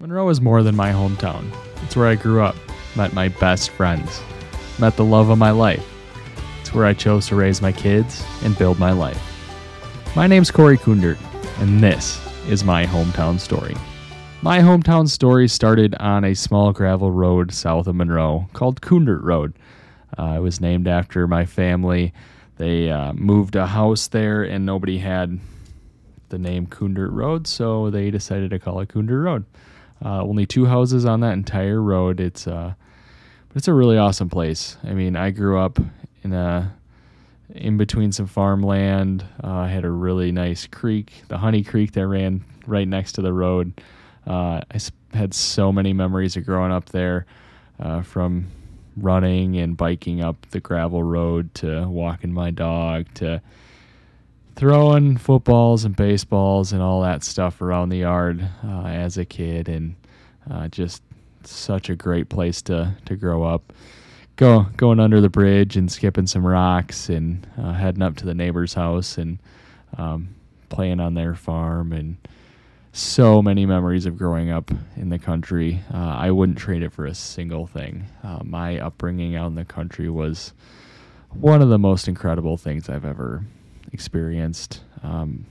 Monroe is more than my hometown. It's where I grew up, met my best friends, met the love of my life. It's where I chose to raise my kids and build my life. My name's Corey Kundert, and this is my hometown story. My hometown story started on a small gravel road south of Monroe called Kundert Road. Uh, it was named after my family. They uh, moved a house there, and nobody had the name Kundert Road, so they decided to call it Kundert Road. Uh, only two houses on that entire road. It's uh, but it's a really awesome place. I mean, I grew up in a in between some farmland. Uh, I had a really nice creek, the Honey Creek that ran right next to the road. Uh, I had so many memories of growing up there, uh, from running and biking up the gravel road to walking my dog to throwing footballs and baseballs and all that stuff around the yard uh, as a kid, and uh, just such a great place to to grow up. Go going under the bridge and skipping some rocks and uh, heading up to the neighbor's house and um, playing on their farm and so many memories of growing up in the country. Uh, I wouldn't trade it for a single thing. Uh, my upbringing out in the country was one of the most incredible things I've ever experienced. Um,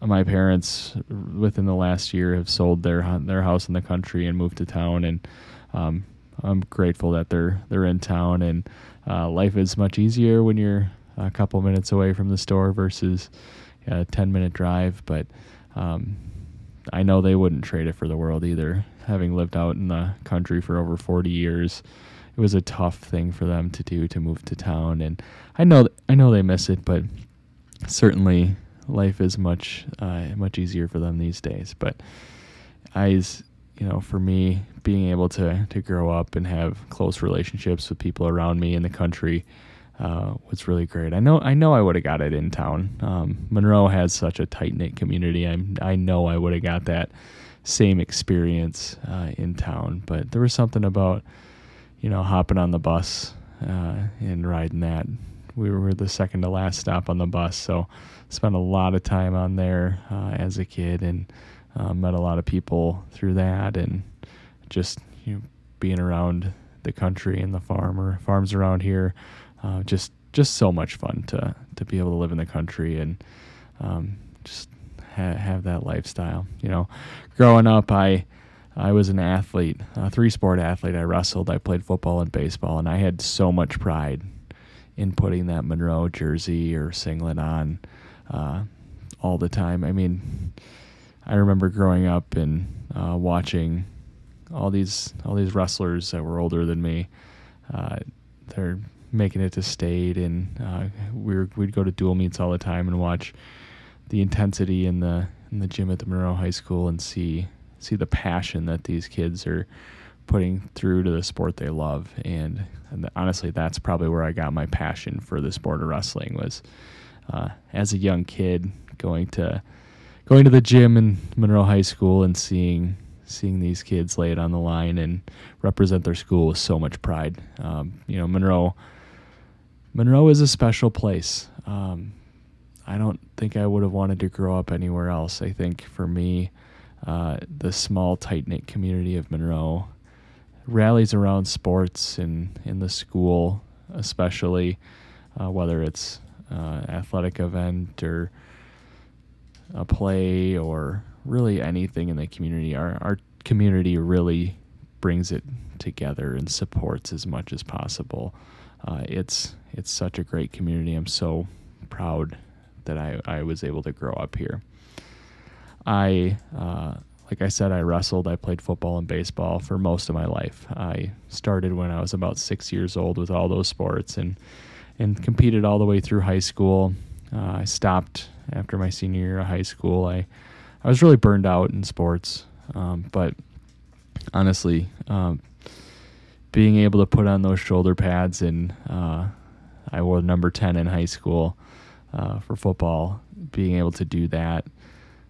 my parents, within the last year, have sold their their house in the country and moved to town, and um, I'm grateful that they're they're in town. And uh, life is much easier when you're a couple minutes away from the store versus a ten minute drive. But um, I know they wouldn't trade it for the world either. Having lived out in the country for over 40 years, it was a tough thing for them to do to move to town, and I know I know they miss it, but certainly life is much uh, much easier for them these days. But I, you know, for me, being able to to grow up and have close relationships with people around me in the country uh, was really great. I know I know I would have got it in town. Um, Monroe has such a tight knit community. I I know I would have got that same experience uh, in town. But there was something about you know hopping on the bus uh, and riding that we were the second to last stop on the bus, so spent a lot of time on there uh, as a kid and uh, met a lot of people through that, and just you know, being around the country and the farmer farms around here, uh, just just so much fun to to be able to live in the country and um, just ha- have that lifestyle. You know, growing up, I I was an athlete, a three sport athlete. I wrestled, I played football and baseball, and I had so much pride in putting that Monroe jersey or singlet on uh, all the time. I mean, I remember growing up and uh, watching all these all these wrestlers that were older than me. Uh, they're making it to state, and uh, we were, we'd go to dual meets all the time and watch the intensity in the in the gym at the Monroe High School and see see the passion that these kids are putting through to the sport they love. And, and honestly that's probably where i got my passion for the sport of wrestling was uh, as a young kid going to going to the gym in monroe high school and seeing seeing these kids lay it on the line and represent their school with so much pride. Um, you know monroe monroe is a special place. Um, i don't think i would have wanted to grow up anywhere else. I think for me uh, the small tight knit community of Monroe rallies around sports and in the school, especially uh, whether it's uh, athletic event or a play or really anything in the community. Our our community really brings it together and supports as much as possible. Uh, it's it's such a great community. I'm so proud that I, I was able to grow up here. I uh, like I said, I wrestled. I played football and baseball for most of my life. I started when I was about six years old with all those sports and and competed all the way through high school. Uh, I stopped after my senior year of high school. I I was really burned out in sports, um, but honestly, um, being able to put on those shoulder pads and uh, I wore number ten in high school uh, for football. Being able to do that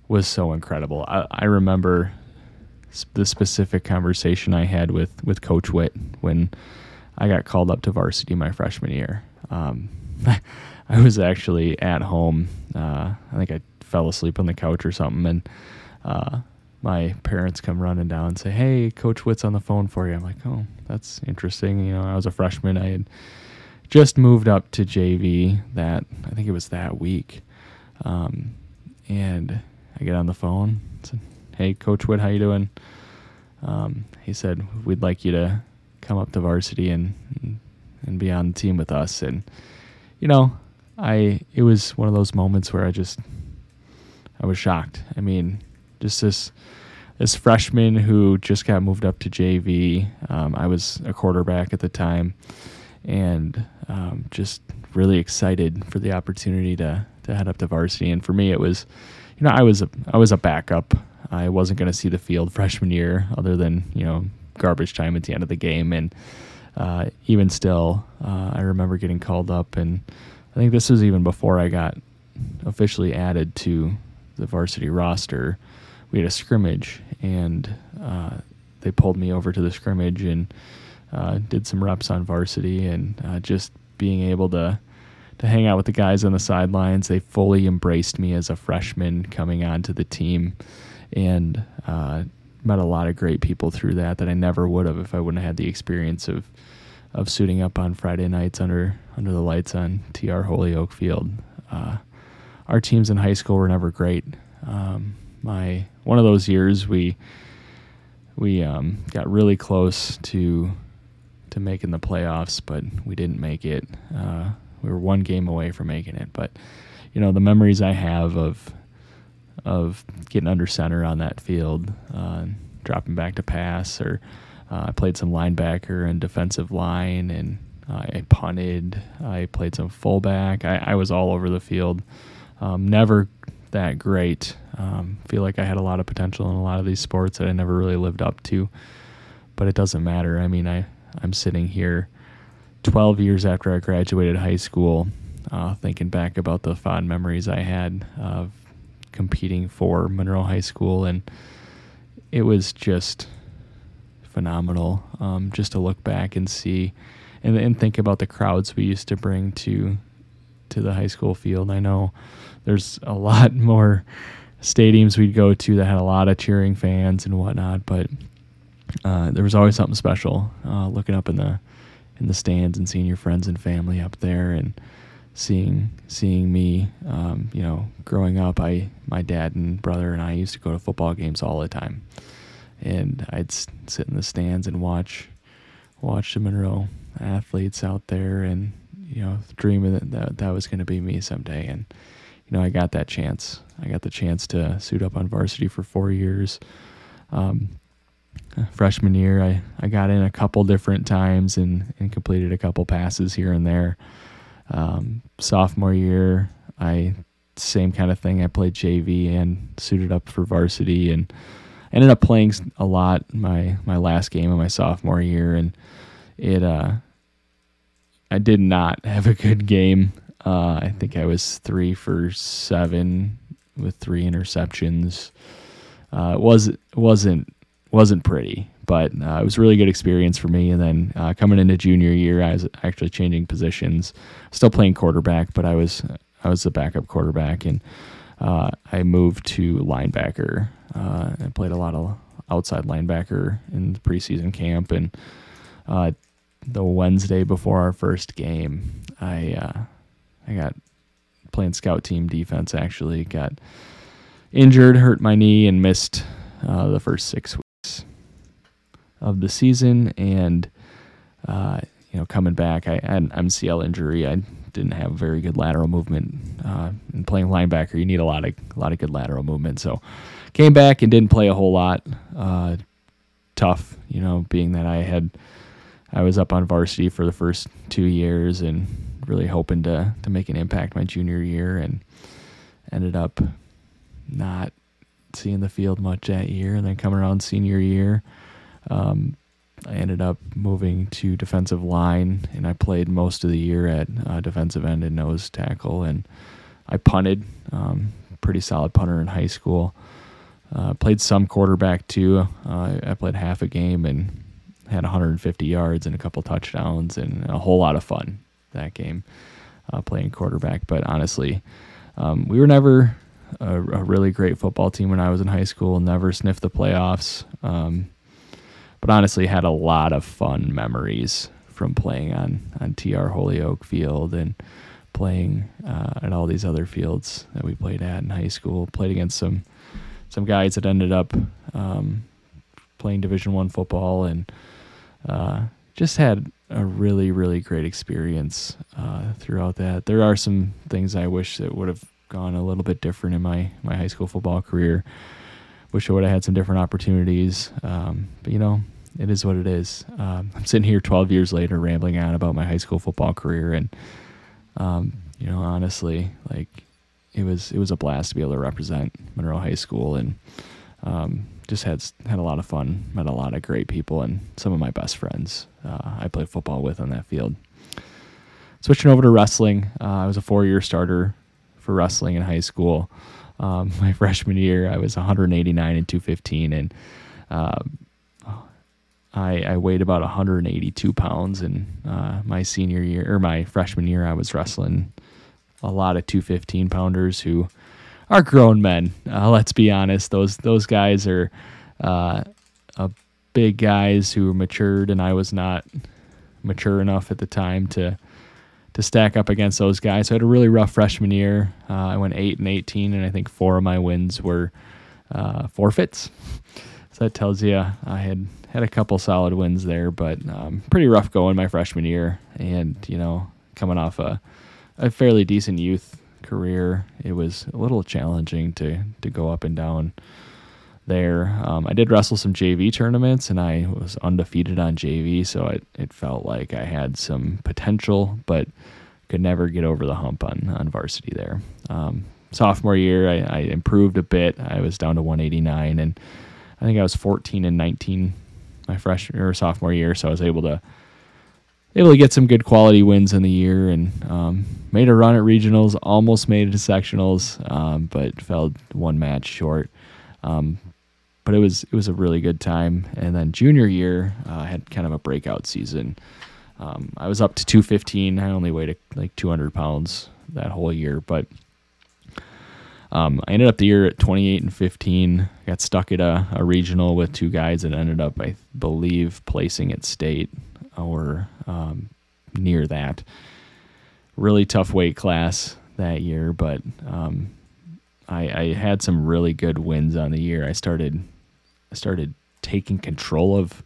was so incredible. I, I remember the specific conversation I had with with Coach Witt when I got called up to varsity my freshman year. Um, I was actually at home. Uh, I think I fell asleep on the couch or something, and uh, my parents come running down and say, "Hey, Coach Witt's on the phone for you." I'm like, "Oh, that's interesting." You know, I was a freshman. I had just moved up to JV that I think it was that week, um, and I get on the phone. Said, "Hey, Coach Wood, how you doing?" Um, he said, "We'd like you to come up to varsity and and be on the team with us." And you know, I it was one of those moments where I just I was shocked. I mean, just this this freshman who just got moved up to JV. Um, I was a quarterback at the time, and um, just really excited for the opportunity to to head up to varsity. And for me, it was, you know, I was a I was a backup. I wasn't going to see the field freshman year, other than you know garbage time at the end of the game. And uh, even still, uh, I remember getting called up, and I think this was even before I got officially added to the varsity roster we had a scrimmage, and uh, they pulled me over to the scrimmage and uh, did some reps on varsity, and uh, just being able to to hang out with the guys on the sidelines. They fully embraced me as a freshman coming onto the team, and uh, met a lot of great people through that that I never would have if I wouldn't have had the experience of of suiting up on Friday nights under under the lights on TR Holyoke Field. Uh, our teams in high school were never great. Um, my one of those years we we um, got really close to to making the playoffs, but we didn't make it. Uh, we were one game away from making it, but you know the memories I have of of getting under center on that field, uh, dropping back to pass, or uh, I played some linebacker and defensive line, and I punted. I played some fullback. I, I was all over the field. Um, never that great. Um, feel like I had a lot of potential in a lot of these sports that I never really lived up to, but it doesn't matter. I mean, I I'm sitting here 12 years after I graduated high school, uh, thinking back about the fond memories I had of competing for Monroe High School, and it was just phenomenal. Um, just to look back and see, and, and think about the crowds we used to bring to to the high school field. I know there's a lot more stadiums we'd go to that had a lot of cheering fans and whatnot, but uh, there was always something special uh, looking up in the in the stands and seeing your friends and family up there and seeing seeing me um, you know growing up I my dad and brother and I used to go to football games all the time and I'd sit in the stands and watch watch the Monroe athletes out there and you know dreaming that that, that was going to be me someday and you know, I got that chance. I got the chance to suit up on varsity for four years. Um, freshman year, I, I got in a couple different times and, and completed a couple passes here and there. Um, sophomore year, I same kind of thing. I played JV and suited up for varsity and ended up playing a lot my my last game of my sophomore year and it uh I did not have a good game. Uh, I think I was three for seven with three interceptions. Uh, it was wasn't wasn't pretty, but uh, it was a really good experience for me. And then uh, coming into junior year, I was actually changing positions, still playing quarterback, but I was I was the backup quarterback, and uh, I moved to linebacker. Uh, I played a lot of outside linebacker in the preseason camp, and the Wednesday before our first game, I I got playing scout team defense actually got injured, hurt my knee, and missed uh, the first six weeks of the season. And uh, you know, coming back, I had an MCL injury. I didn't have very good lateral movement. Uh, and playing linebacker, you need a lot of a lot of good lateral movement. So came back and didn't play a whole lot. Uh, tough, you know, being that I had I was up on varsity for the first two years and really hoping to to make an impact my junior year, and ended up not seeing the field much that year. And then coming around senior year, um, I ended up moving to defensive line, and I played most of the year at uh, defensive end and nose tackle, and I punted. Um, pretty solid punter in high school. Uh, played some quarterback too. Uh, I played half a game and had 150 yards and a couple touchdowns and a whole lot of fun that game, uh, playing quarterback. But honestly, um, we were never a, a, really great football team when I was in high school. Never sniffed the playoffs, um, but honestly had a lot of fun memories from playing on on TR Holyoke Field and playing uh, at all these other fields that we played at in high school. Played against some some guys that ended up um, playing Division One football and uh, just had a really really great experience uh, throughout that. There are some things I wish that would have gone a little bit different in my my high school football career. Wish I would have had some different opportunities, um, but you know, it is what it is. Um, I'm sitting here 12 years later, rambling on about my high school football career, and um, you know, honestly, like it was it was a blast to be able to represent Monroe High School, and um, just had had a lot of fun. Met a lot of great people, and some of my best friends uh, I played football with on that field. Switching over to wrestling, uh, I was a four-year starter for wrestling in high school. Um, my freshman year, I was 189 and 215, and uh, I, I, weighed about 182 pounds. And uh, my senior year or my freshman year, I was wrestling a lot of 215 pounders who are grown men. Uh, let's be honest; those those guys are uh, big guys who are matured, and I was not mature enough at the time to to stack up against those guys. So I had a really rough freshman year. Uh, I went eight and eighteen, and I think four of my wins were uh, forfeits. So that tells you I had had a couple solid wins there, but um, pretty rough going my freshman year. And you know, coming off a a fairly decent youth career, it was a little challenging to to go up and down there. Um, I did wrestle some JV tournaments and I was undefeated on JV, so it, it felt like I had some potential, but could never get over the hump on, on varsity there. Um, sophomore year, I, I, improved a bit. I was down to 189, and I think I was 14 and 19 my freshman or sophomore year, so I was able to able to get some good quality wins in the year and um, made a run at regionals, almost made it to sectionals, um, but fell one match short. Um, but it was it was a really good time. And then junior year, uh, I had kind of a breakout season. Um, I was up to 215. I only weighed like 200 pounds that whole year, but um, I ended up the year at 28 and 15. Got stuck at a, a, regional with two guys that ended up, I believe, placing at state or um, near that. Really tough weight class that year, but um, I, I, had some really good wins on the year. I started I started taking control of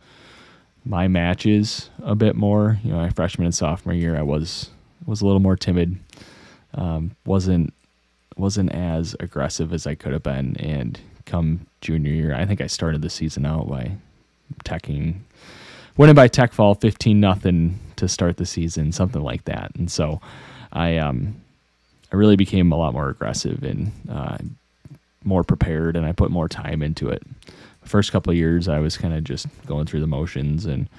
my matches a bit more. You know, my freshman and sophomore year, I was was a little more timid. Um, wasn't wasn't as aggressive as I could have been. And come junior year, I think I started the season out by teching, winning by tech fall fifteen nothing to start the season, something like that. And so, I um, I really became a lot more aggressive and uh, more prepared, and I put more time into it The first couple of years, I was kind of just going through the motions, and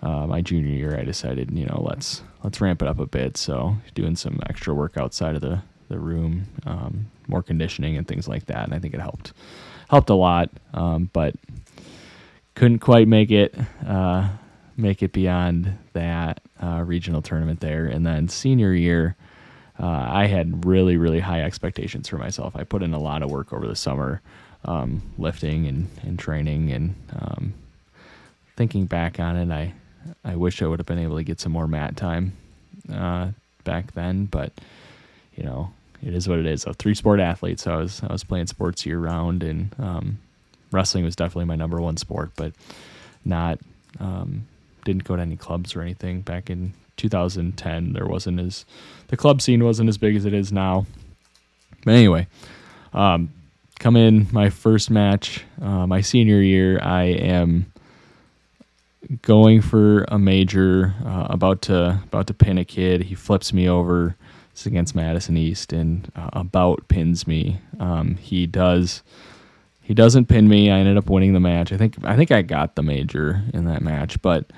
uh, my junior year, I decided, you know, let's let's ramp it up a bit. So doing some extra work outside of the the room, um, more conditioning and things like that, and I think it helped helped a lot. Um, but couldn't quite make it uh, make it beyond that uh, regional tournament there, and then senior year. Uh, I had really, really high expectations for myself. I put in a lot of work over the summer um, lifting and, and training and um, thinking back on it, I I wish I would have been able to get some more mat time uh, back then, but you know it is what it is. A three sport athlete, so I was I was playing sports year round, and um, wrestling was definitely my number one sport, but not um, didn't go to any clubs or anything back in 2010. There wasn't as the club scene wasn't as big as it is now. But anyway, um, come in my first match, uh, my senior year. I am going for a major, uh, about to about to pin a kid. He flips me over. It's against Madison East, and uh, about pins me. Um, he does. He doesn't pin me. I ended up winning the match. I think. I think I got the major in that match, but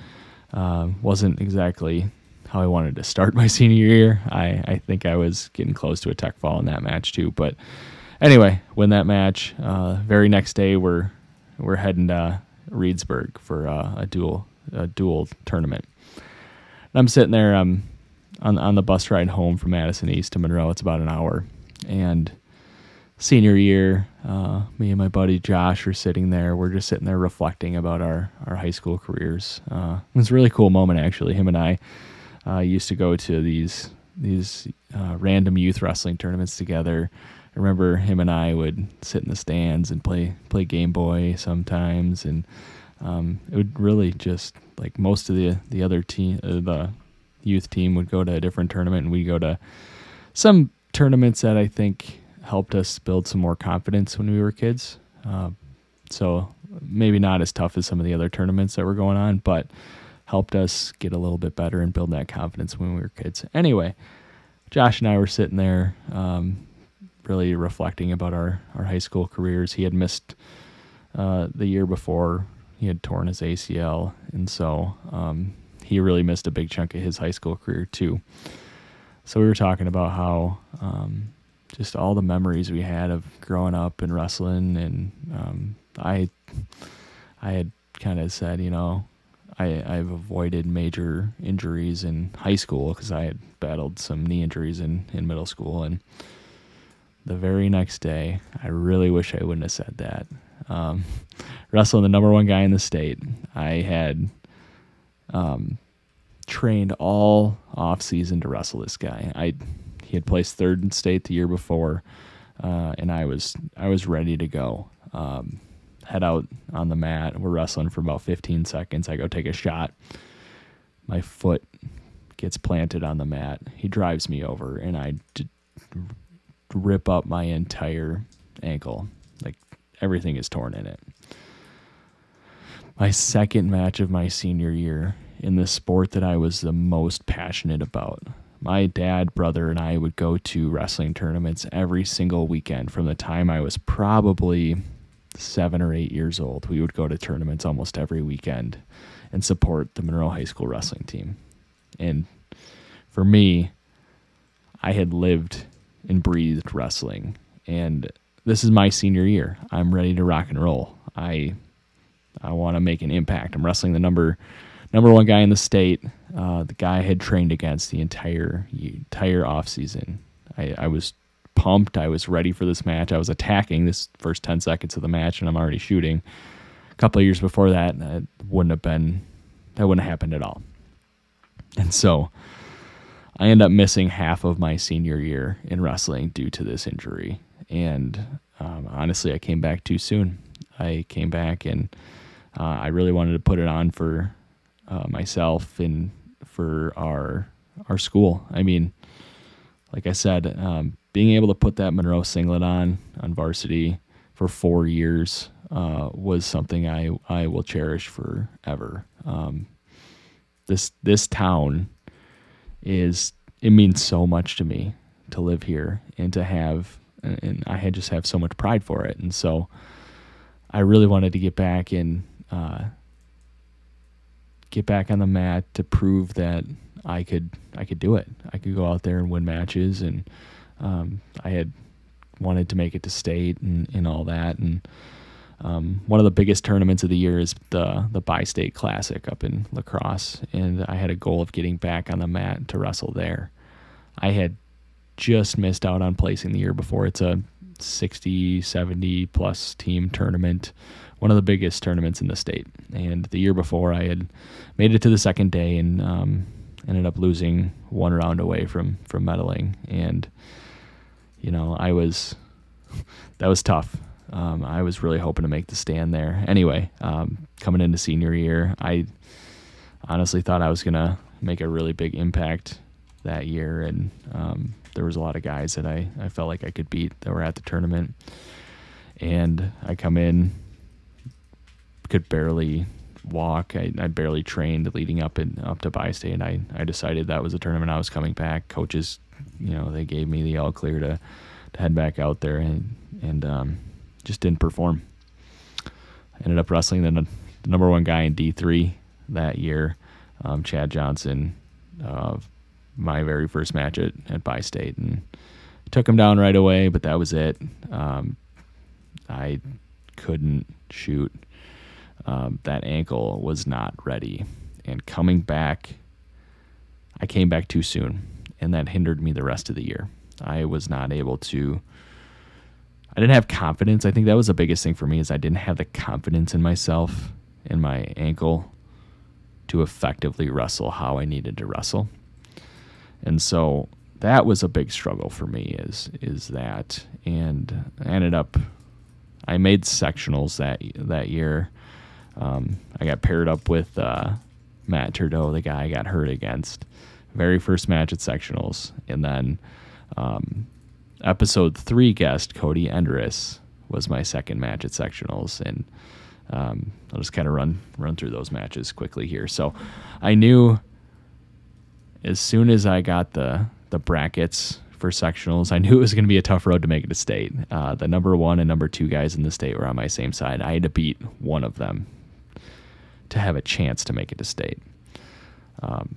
uh, wasn't exactly how I wanted to start my senior year. I, I think I was getting close to a tech fall in that match too, but anyway, win that match. Uh, very next day, we're we're heading to Reedsburg for uh, a dual a dual tournament. And I'm sitting there um, on on the bus ride home from Madison East to Monroe. It's about an hour, and senior year, uh, me and my buddy Josh were sitting there. We're just sitting there reflecting about our, our high school careers. Uh, it was a really cool moment, actually. Him and I uh, used to go to these these uh, random youth wrestling tournaments together. I remember him and I would sit in the stands and play play Game Boy sometimes, and um, it would really just like most of the the other team, uh, the youth team would go to a different tournament, and we go to some tournaments that I think helped us build some more confidence when we were kids. Uh, so maybe not as tough as some of the other tournaments that were going on, but helped us get a little bit better and build that confidence when we were kids. Anyway, Josh and I were sitting there, um, really reflecting about our, our high school careers. He had missed uh, the year before, he had torn his ACL, and so um, he really missed a big chunk of his high school career too. So we were talking about how um, just all the memories we had of growing up and wrestling, and um, I, I had kind of said, you know, I, I've avoided major injuries in high school because I had battled some knee injuries in, in middle school. And the very next day, I really wish I wouldn't have said that. Um, wrestling the number one guy in the state, I had um, trained all off season to wrestle this guy. I he had placed third in state the year before, uh, and I was I was ready to go. Um, head out on the mat. We're wrestling for about 15 seconds. I go take a shot. My foot gets planted on the mat. He drives me over, and I d- rip up my entire ankle. Like everything is torn in it. My second match of my senior year in the sport that I was the most passionate about. My dad, brother, and I would go to wrestling tournaments every single weekend from the time I was probably seven or eight years old, we would go to tournaments almost every weekend and support the Monroe High School wrestling team. And for me, I had lived and breathed wrestling. And this is my senior year. I'm ready to rock and roll. I I want to make an impact. I'm wrestling the number number one guy in the state, uh, the guy I had trained against the entire entire off season. I, I was pumped. I was ready for this match. I was attacking this first 10 seconds of the match, and I'm already shooting. A couple of years before that, that wouldn't have been, that wouldn't have happened at all. And so I end up missing half of my senior year in wrestling due to this injury. And um, honestly, I came back too soon. I came back and uh, I really wanted to put it on for uh, myself and for our our school. I mean, like I said, um, being able to put that Monroe singlet on on varsity for four years uh, was something I I will cherish forever. Um, this this town is it means so much to me to live here and to have and I had just have so much pride for it and so I really wanted to get back and uh, get back on the mat to prove that I could I could do it. I could go out there and win matches and um, I had wanted to make it to state and, and all that. And um, one of the biggest tournaments of the year is the the Bi-State Classic up in La Crosse, and I had a goal of getting back on the mat to wrestle there. I had just missed out on placing the year before. It's a 60, 70 plus team tournament, one of the biggest tournaments in the state. And the year before, I had made it to the second day and um, ended up losing one round away from from medaling. And you know, I was that was tough. Um, I was really hoping to make the stand there. Anyway, um, coming into senior year, I honestly thought I was gonna make a really big impact that year, and um, there was a lot of guys that I, I felt like I could beat that were at the tournament. And I come in, could barely walk. I, I barely trained leading up and up to Bi-State, and I, I decided that was the tournament I was coming back. Coaches you know they gave me the all clear to, to head back out there and and um, just didn't perform. I ended up wrestling the, the, number one guy in D three that year, um, Chad Johnson, uh, my very first match at at Bi-State, and took him down right away. But that was it. Um, I couldn't shoot. Um, that ankle was not ready, and coming back, I came back too soon and that hindered me the rest of the year. I was not able to. I didn't have confidence. I think that was the biggest thing for me is I didn't have the confidence in myself and my ankle to effectively wrestle how I needed to wrestle. And so that was a big struggle for me is is that and I ended up I made sectionals that that year. Um, I got paired up with uh, Matt Turdo, the guy I got hurt against. Very first match at sectionals, and then um, episode three guest Cody Endris was my second match at sectionals, and um, I'll just kind of run run through those matches quickly here. So I knew as soon as I got the the brackets for sectionals, I knew it was going to be a tough road to make it to state. Uh, the number one and number two guys in the state were on my same side. I had to beat one of them to have a chance to make it to state. Um,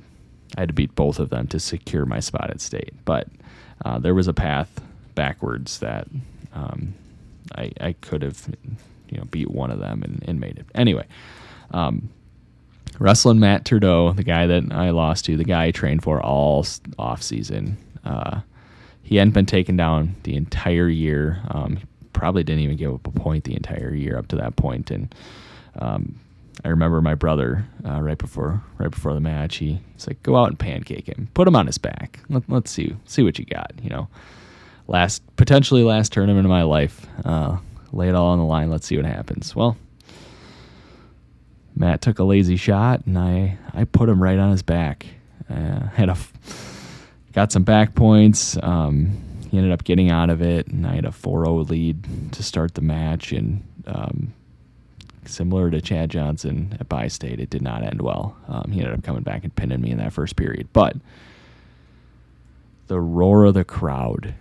I had to beat both of them to secure my spot at state, but uh, there was a path backwards that um, I, I could have, you know, beat one of them and, and made it. Anyway, um, wrestling Matt Trudeau, the guy that I lost to, the guy I trained for all off season. Uh, he hadn't been taken down the entire year. Um, probably didn't even give up a point the entire year up to that point, and um, I remember my brother uh, right before right before the match. He, he's like, "Go out and pancake him. Put him on his back. Let, us see see what you got." You know, last potentially last tournament of my life. Uh, lay it all on the line. Let's see what happens. Well, Matt took a lazy shot, and I I put him right on his back. Uh, had a got some back points. Um, he ended up getting out of it, and I had a 4-0 lead to start the match, and um, similar to Chad Johnson at Bi State, it did not end well. Um, he ended up coming back and pinning me in that first period. But the roar of the crowd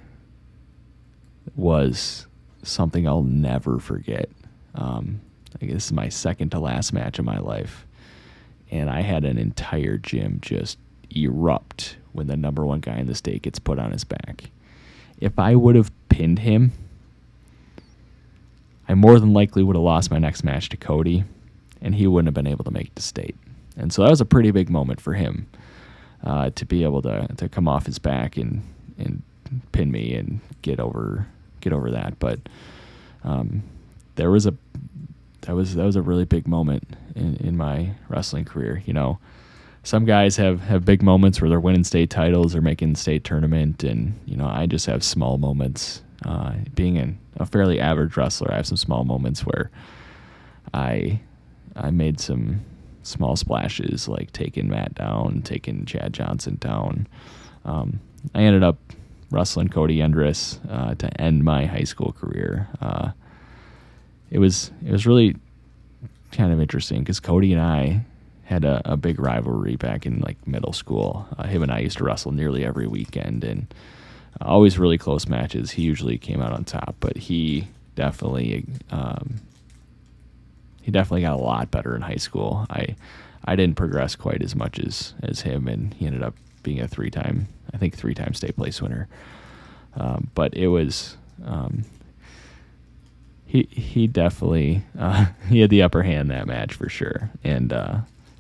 was something I'll never forget. Um, I guess this is my second to last match of my life. And I had an entire gym just erupt when the number one guy in the state gets put on his back. If I would have pinned him, I more than likely would have lost my next match to Cody, and he wouldn't have been able to make the state. And so that was a pretty big moment for him uh, to be able to to come off his back and and pin me and get over get over that. But um, there was a that was that was a really big moment in, in my wrestling career. You know, some guys have have big moments where they're winning state titles or making state tournament, and you know I just have small moments uh, being an, a fairly average wrestler, I have some small moments where I I made some small splashes, like taking Matt down, taking Chad Johnson down. Um, I ended up wrestling Cody Endris uh, to end my high school career. Uh, it was it was really kind of interesting because Cody and I had a, a, big rivalry back in like middle school. Uh, him and I used to wrestle nearly every weekend, and always really close matches. He usually came out on top, but he definitely um, he definitely got a lot better in high school. I I didn't progress quite as much as as him, and he ended up being a three time I think three time state place winner. Um, but it was um, he he definitely uh, he had the upper hand that match for sure, and uh,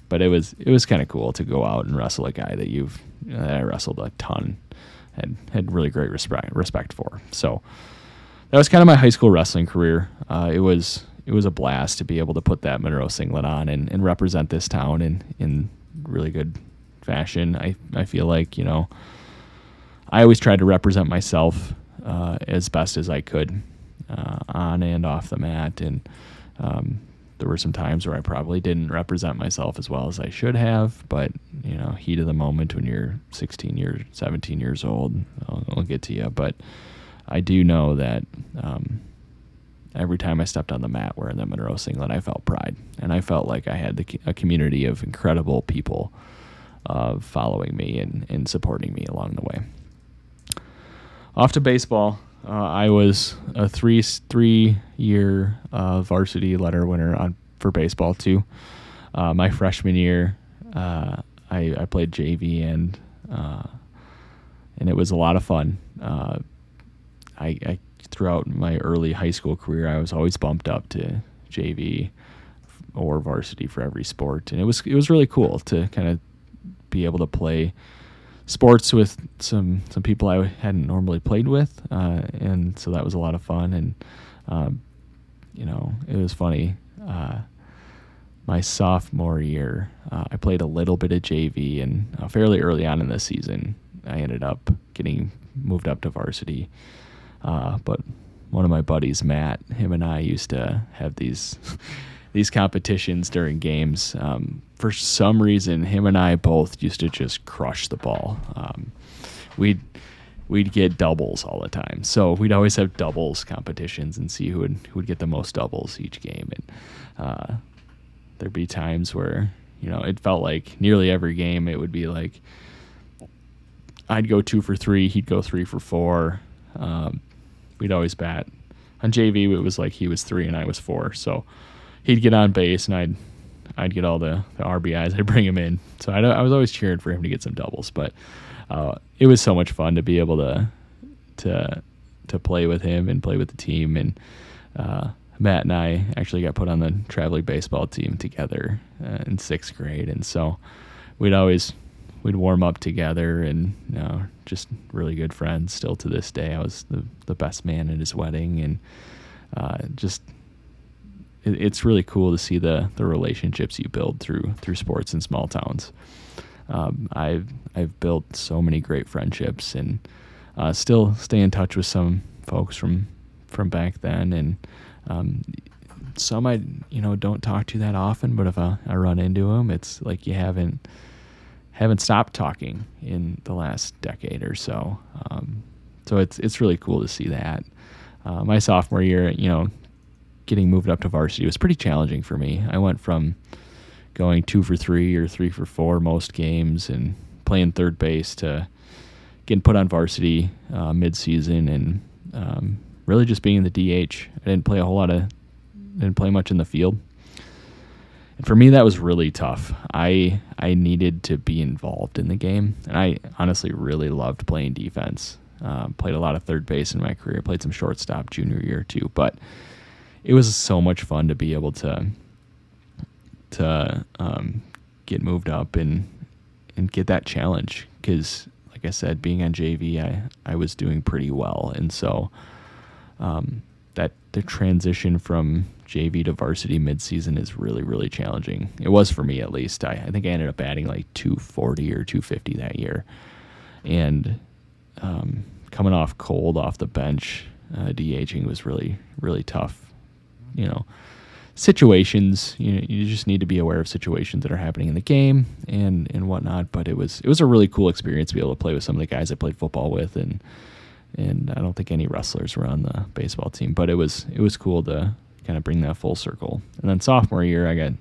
but it was it was kind of cool to go out and wrestle a guy that you've uh, I wrestled a ton had had really great respect respect for. So that was kind of my high school wrestling career. Uh, it was it was a blast to be able to put that Monroe singlet on and, and represent this town in in really good fashion. I I feel like you know I always tried to represent myself uh, as best as I could uh, on and off the mat and. Um, there were some times where I probably didn't represent myself as well as I should have, but you know, heat of the moment when you're 16 years, 17 years old, I'll, I'll get to you. But I do know that um, every time I stepped on the mat wearing the Monroe singlet, I felt pride, and I felt like I had the, a community of incredible people uh, following me and, and supporting me along the way. Off to baseball. Uh, I was a three three year uh, varsity letter winner on for baseball too. Uh, my freshman year, uh, I, I played JV and uh, and it was a lot of fun. Uh, I, I throughout my early high school career, I was always bumped up to JV or varsity for every sport, and it was it was really cool to kind of be able to play sports with some some people I hadn't normally played with, uh, and so that was a lot of fun. And um, you know, it was funny. Uh, my sophomore year, uh, I played a little bit of JV, and uh, fairly early on in the season, I ended up getting moved up to varsity. Uh, but one of my buddies, Matt, him and I used to have these these competitions during games. Um, for some reason, him and I both used to just crush the ball. Um, we'd we'd get doubles all the time, so we'd always have doubles competitions and see who would who would get the most doubles each game. And uh, there'd be times where you know it felt like nearly every game it would be like I'd go two for three, he'd go three for four. Um, we'd always bat. On JV, it was like he was three and I was four, so he'd get on base and I'd I'd get all the, the RBIs. I'd bring him in. So I, I was always cheering for him to get some doubles. But uh, it was so much fun to be able to to to play with him and play with the team. And uh, Matt and I actually got put on the traveling baseball team together uh, in sixth grade, and so we'd always we'd warm up together and you know, just really good friends still to this day. I was the, the best man at his wedding and uh, just it, it's really cool to see the the relationships you build through through sports in small towns. Um, I've I've built so many great friendships and uh, still stay in touch with some folks from from back then and um, some I you know don't talk to that often, but if I, I run into them, it's like you haven't haven't stopped talking in the last decade or so. Um, so it's it's really cool to see that. Uh, my sophomore year, you know, getting moved up to varsity was pretty challenging for me. I went from going two for three or three for four most games and playing third base to getting put on varsity uh, mid-season and um, really just being in the DH. I didn't play a whole lot of, didn't play much in the field. And for me, that was really tough. I I needed to be involved in the game, and I honestly really loved playing defense. Uh, played a lot of third base in my career. Played some shortstop junior year too, but it was so much fun to be able to to um, get moved up and and get that challenge. Because like I said being on JV I I was doing pretty well. And so um, that the transition from JV to varsity midseason is really really challenging. It was for me at least. I, I think I ended up adding like 240 or 250 that year. And um, coming off cold off the bench uh, DHing was really really tough you know situations. You know, you just need to be aware of situations that are happening in the game and and whatnot. But it was it was a really cool experience to be able to play with some of the guys I played football with. And and I don't think any wrestlers were on the baseball team but it was it was cool to kind of bring that full circle. And then sophomore year I got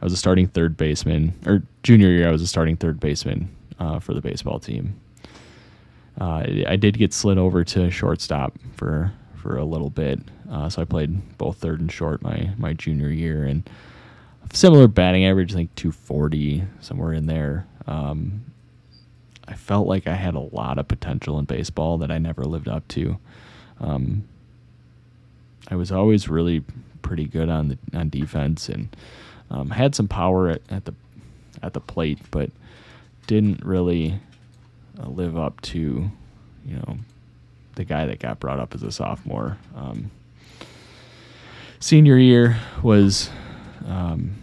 I was a starting third baseman or junior year I was a starting third baseman uh, for the baseball team. Uh, I did get slid over to shortstop for for a little bit. Uh, so I played both third and short my my junior year, and similar batting average, I think 240 somewhere in there. Um, I felt like I had a lot of potential in baseball that I never lived up to. Um, I was always really pretty good on the on defense and um, had some power at, at, the at the plate, but didn't really uh, live up to you know the guy that got brought up as a sophomore. Um, senior year was um,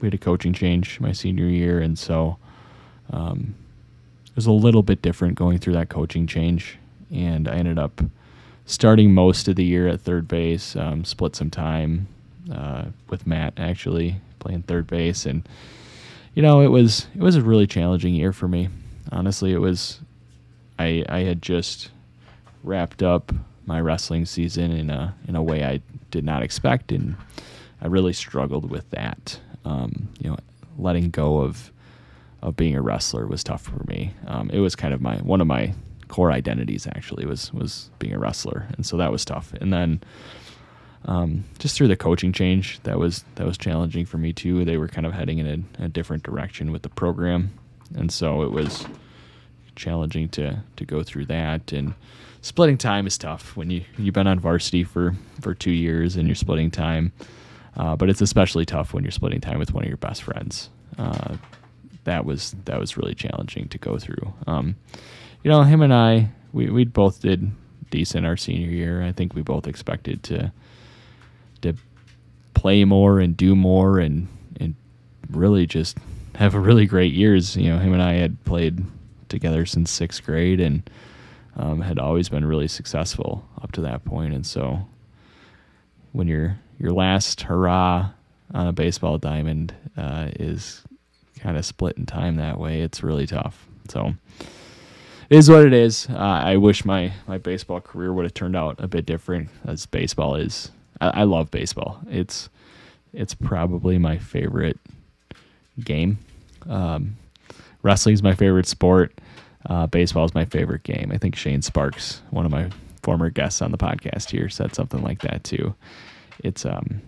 we had a coaching change my senior year, and so um, it was a little bit different going through that coaching change. And I ended up starting most of the year at third base, um, split some time uh, with Matt actually playing third base, and you know it was it was a really challenging year for me. Honestly, it was. I I had just wrapped up my wrestling season in a in a way I did not expect, and I really struggled with that. Um, you know, letting go of of being a wrestler was tough for me. Um, it was kind of my one of my core identities actually was was being a wrestler, and so that was tough. And then um, just through the coaching change, that was that was challenging for me too. They were kind of heading in a, a different direction with the program, and so it was challenging to to go through that and splitting time is tough when you you've been on varsity for for two years and you're splitting time. Uh, but it's especially tough when you're splitting time with one of your best friends. Uh, that was that was really challenging to go through. Um, you know, him and I, we we both did decent our senior year. I think we both expected to to play more and do more and and really just have a really great years. You know, him and I had played together since sixth grade and um, had always been really successful up to that point. And so, when your your last hurrah on a baseball diamond uh, is kind of split in time that way, it's really tough. So it is what it is. Uh, I wish my my baseball career would have turned out a bit different, as baseball is. I, I love baseball. It's it's probably my favorite game. Um, wrestling is my favorite sport. Uh, baseball is my favorite game. I think Shane Sparks, one of my former guests on the podcast here, said something like that too. It's um,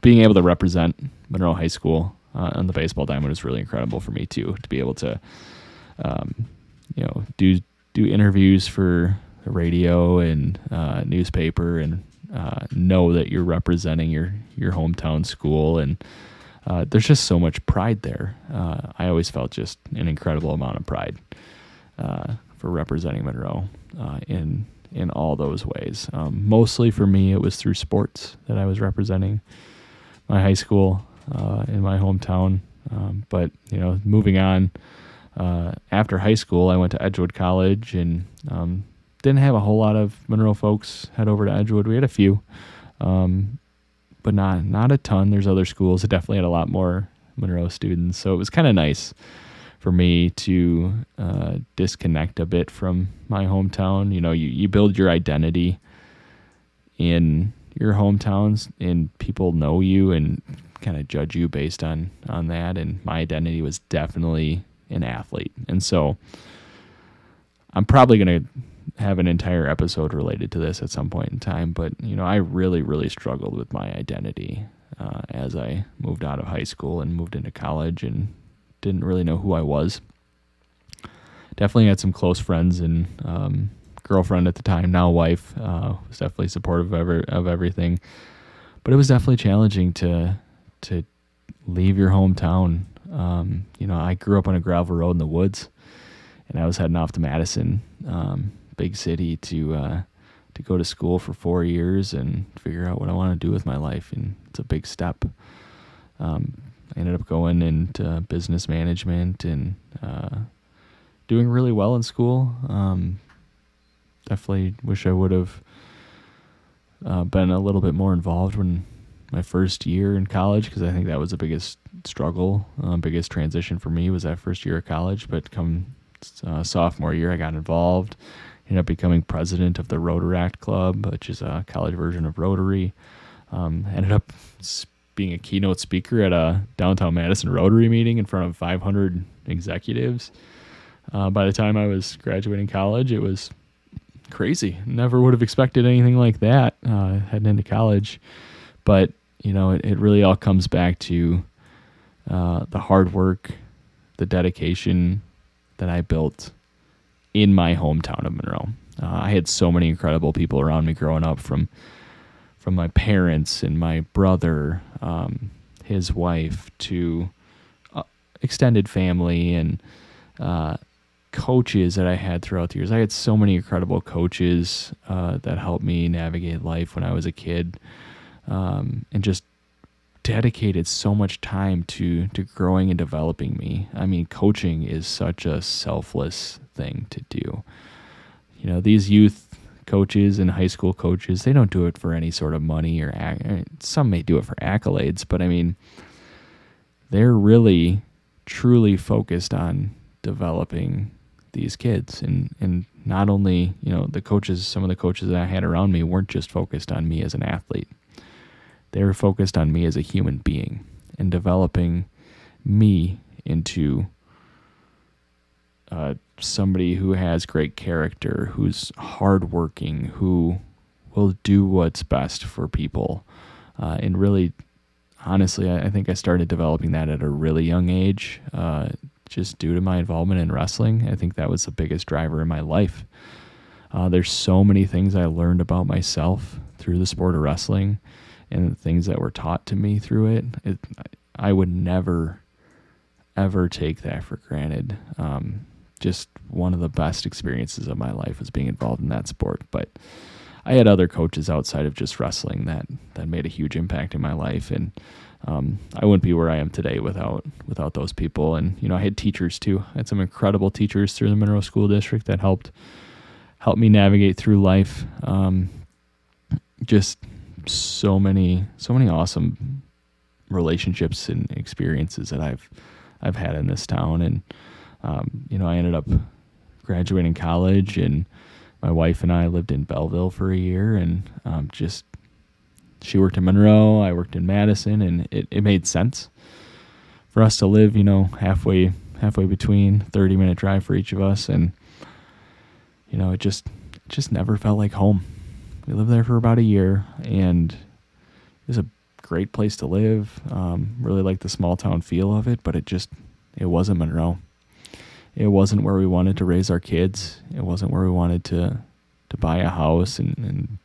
being able to represent Monroe High School uh, on the baseball diamond is really incredible for me too. To be able to, um, you know, do do interviews for the radio and uh, newspaper and uh, know that you're representing your your hometown school and uh, there's just so much pride there. Uh, I always felt just an incredible amount of pride uh, for representing Monroe uh, in in all those ways. Um, mostly for me, it was through sports that I was representing my high school uh, in my hometown. Um, but you know, moving on uh, after high school, I went to Edgewood College and um, didn't have a whole lot of Monroe folks head over to Edgewood. We had a few, um, but not not a ton. There's other schools that definitely had a lot more Monroe students, so it was kind of nice for me to uh, disconnect a bit from my hometown. You know, you, you build your identity in your hometowns, and people know you and kind of judge you based on on that. And my identity was definitely an athlete, and so I'm probably gonna have an entire episode related to this at some point in time. But you know, I really, really struggled with my identity uh, as I moved out of high school and moved into college, and didn't really know who I was. Definitely had some close friends and um, girlfriend at the time, now wife, uh, was definitely supportive of, ever, of everything. But it was definitely challenging to to leave your hometown. Um, you know, I grew up on a gravel road in the woods, and I was heading off to Madison, um, big city, to uh, to go to school for four years and figure out what I want to do with my life. And it's a big step. Um, I ended up going into business management and uh, doing really well in school. Um, definitely wish I would have uh, been a little bit more involved when my first year in college because I think that was the biggest struggle, uh, biggest transition for me was that first year of college. But come uh, sophomore year, I got involved. Ended up becoming president of the Rotaract Club, which is a college version of Rotary. Um, ended up being a keynote speaker at a downtown Madison Rotary meeting in front of 500 executives. Uh, by the time I was graduating college, it was crazy. Never would have expected anything like that uh, heading into college. But, you know, it, it really all comes back to uh, the hard work, the dedication that I built in my hometown of Monroe. Uh, I had so many incredible people around me growing up from from my parents and my brother, um, his wife, to uh, extended family and uh, coaches that I had throughout the years. I had so many incredible coaches uh, that helped me navigate life when I was a kid, um, and just dedicated so much time to to growing and developing me. I mean, coaching is such a selfless thing to do. You know, these youth coaches and high school coaches, they don't do it for any sort of money or ac- some may do it for accolades, but I mean, they're really truly focused on developing these kids. And and not only you know the coaches some of the coaches that i had around me weren't just focused on me as an athlete. They were focused on me as a human being and developing me into uh, somebody who has great character, who's hardworking, who will do what's best for people. Uh, and really, honestly, I, I, think I started developing that at a really young age, uh, just due to my involvement in wrestling. I think that was the biggest driver in my life. Uh, there's so many things I learned about myself through the sport of wrestling and the things that were taught to me through it. it I would never ever take that for granted. Um, just one of the best experiences of my life was being involved in that sport. But I had other coaches outside of just wrestling that that made a huge impact in my life, and um, I wouldn't be where I am today without without those people. And you know, I had teachers too. I had some incredible teachers through the Monroe School District that helped helped me navigate through life. Um, just so many so many awesome relationships and experiences that I've I've had in this town, and um, you know, I ended up graduating college, and my wife and I lived in Belleville for a year, and um, just she worked in Monroe, I worked in Madison, and it, it made sense for us to live, you know, halfway halfway between, thirty minute drive for each of us, and you know, it just it just never felt like home. We lived there for about a year, and it was a great place to live. Um, really liked the small town feel of it, but it just it wasn't Monroe. It wasn't where we wanted to raise our kids. It wasn't where we wanted to to buy a house and, and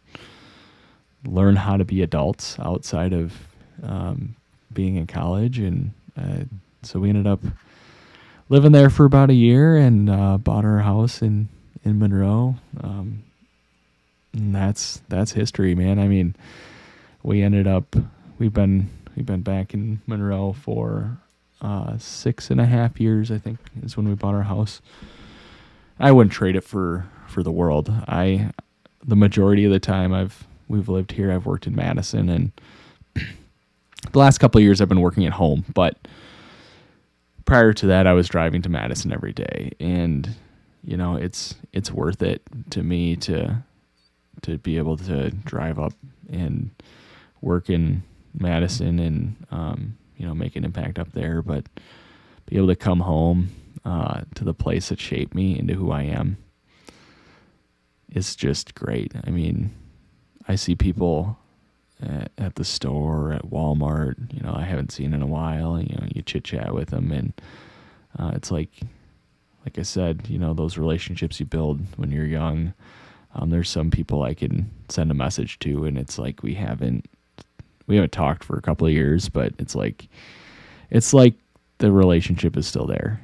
learn how to be adults outside of um, being in college. And uh, so we ended up living there for about a year and uh, bought our house in in Monroe. Um, and that's that's history, man. I mean, we ended up we've been we've been back in Monroe for uh, six and a half years. I think is when we bought our house. I wouldn't trade it for for the world. I the majority of the time I've we've lived here. I've worked in Madison, and the last couple years I've been working at home. But prior to that, I was driving to Madison every day, and you know it's it's worth it to me to to be able to drive up and work in Madison and um, you know make an impact up there, but be able to come home uh, to the place that shaped me into who I am is just great. I mean, I see people at, at, the store at Walmart, you know, I haven't seen in a while. You know, you chit chat with them, and uh, it's like, like I said, you know, those relationships you build when you're young. Um, there's some people I can send a message to, and it's like we haven't we haven't talked for a couple of years, but it's like it's like the relationship is still there.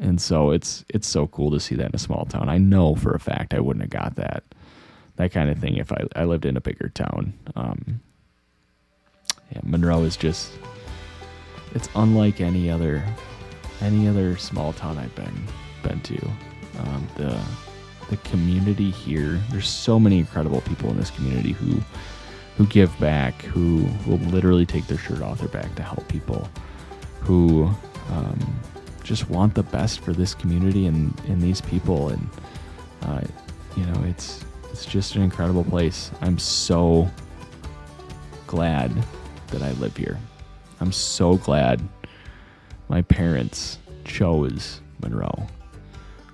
And so it's it's so cool to see that in a small town. I know for a fact I wouldn't have got that that kind of thing if I, I lived in a bigger town. Um, yeah, Monroe is just it's unlike any other any other small town I've been been to. Um, the the community here, there's so many incredible people in this community who who give back, who will literally take their shirt off their back to help people, who um, just want the best for this community and, and these people. And, uh, you know, it's, it's just an incredible place. I'm so glad that I live here. I'm so glad my parents chose Monroe.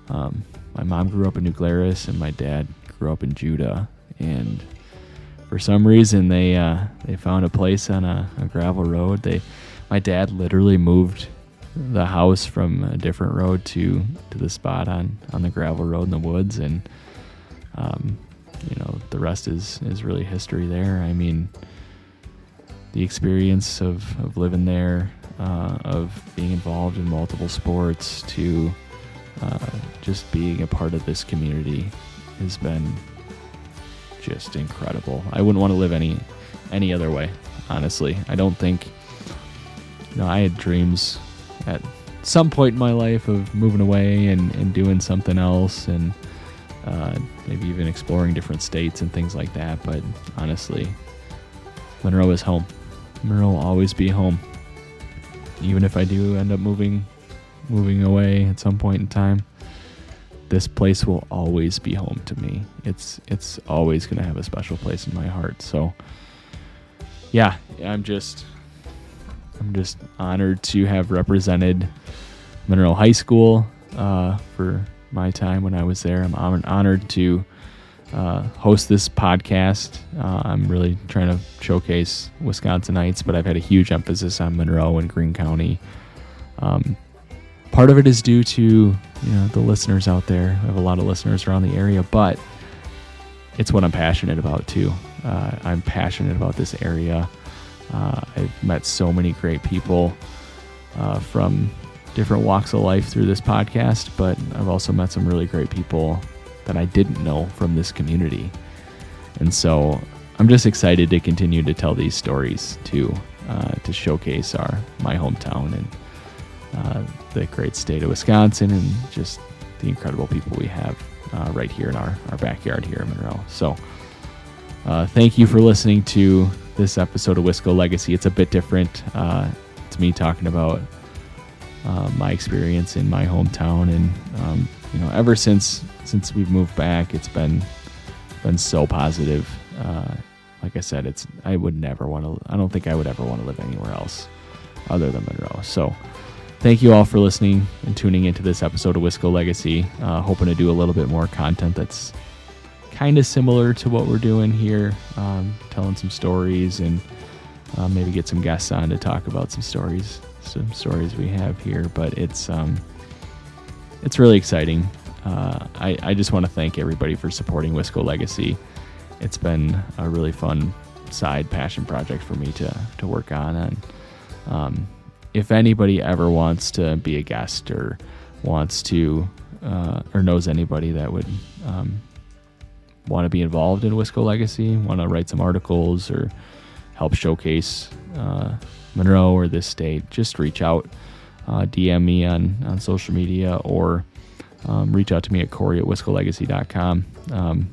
Um, my mom grew up in New Glarus and my dad grew up in Juda. And for some reason they uh, they found a place on a, a, gravel road. They my dad literally moved the house from a different road to to the spot on on the gravel road in the woods, and um, you know the rest is is really history there. I mean, the experience of of living there, uh, of being involved in multiple sports, to uh, just being a part of this community has been just incredible. I wouldn't want to live any any other way, honestly. I don't think you know, I had dreams at some point in my life of moving away and, and doing something else and uh, maybe even exploring different states and things like that. But honestly, Monroe is home. Monroe will always be home. Even if I do end up moving moving away at some point in time this place will always be home to me. It's it's always going to have a special place in my heart. So yeah, I'm just I'm just honored to have represented Monroe High School uh, for my time when I was there. I'm honored to uh, host this podcast. Uh, I'm really trying to showcase Wisconsinites, but I've had a huge emphasis on Monroe and Green County. Um, part of it is due to you know the listeners out there. I have a lot of listeners around the area, but it's what I'm passionate about too. Uh, I'm passionate about this area. Uh, I've met so many great people uh, from different walks of life through this podcast, but I've also met some really great people that I didn't know from this community. And so I'm just excited to continue to tell these stories to uh, to showcase our my hometown and uh, the great state of Wisconsin and just the incredible people we have uh, right here in our, our backyard here in Monroe. So uh, thank you for listening to this episode of Wisco Legacy. It's a bit different. Uh, it's me talking about uh, my experience in my hometown, and um, you know, ever since since we've moved back, it's been been so positive. Uh, like I said, it's I would never want to. I don't think I would ever want to live anywhere else other than Monroe. So. Thank you all for listening and tuning into this episode of Wisco Legacy. Uh, hoping to do a little bit more content that's kind of similar to what we're doing here, um, telling some stories and uh, maybe get some guests on to talk about some stories, some stories we have here. But it's um, it's really exciting. Uh, I, I just want to thank everybody for supporting Wisco Legacy. It's been a really fun side passion project for me to to work on. And um, if anybody ever wants to be a guest or wants to uh, or knows anybody that would um, want to be involved in Wisco Legacy, want to write some articles or help showcase uh, Monroe or this state, just reach out, uh, DM me on, on social media or um, reach out to me at Corey at WiscoLegacy.com. Um,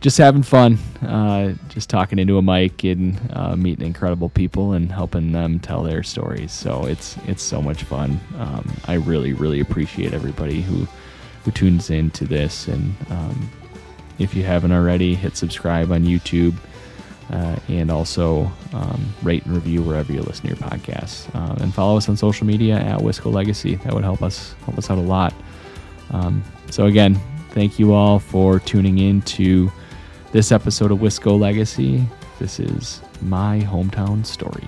just having fun, uh, just talking into a mic and uh, meeting incredible people and helping them tell their stories. So it's it's so much fun. Um, I really really appreciate everybody who who tunes into this and um, if you haven't already, hit subscribe on YouTube. Uh, and also um, rate and review wherever you listen to your podcasts. Uh, and follow us on social media at Wisco Legacy. That would help us help us out a lot. Um, so again, thank you all for tuning in to this episode of Wisco Legacy. This is my hometown story.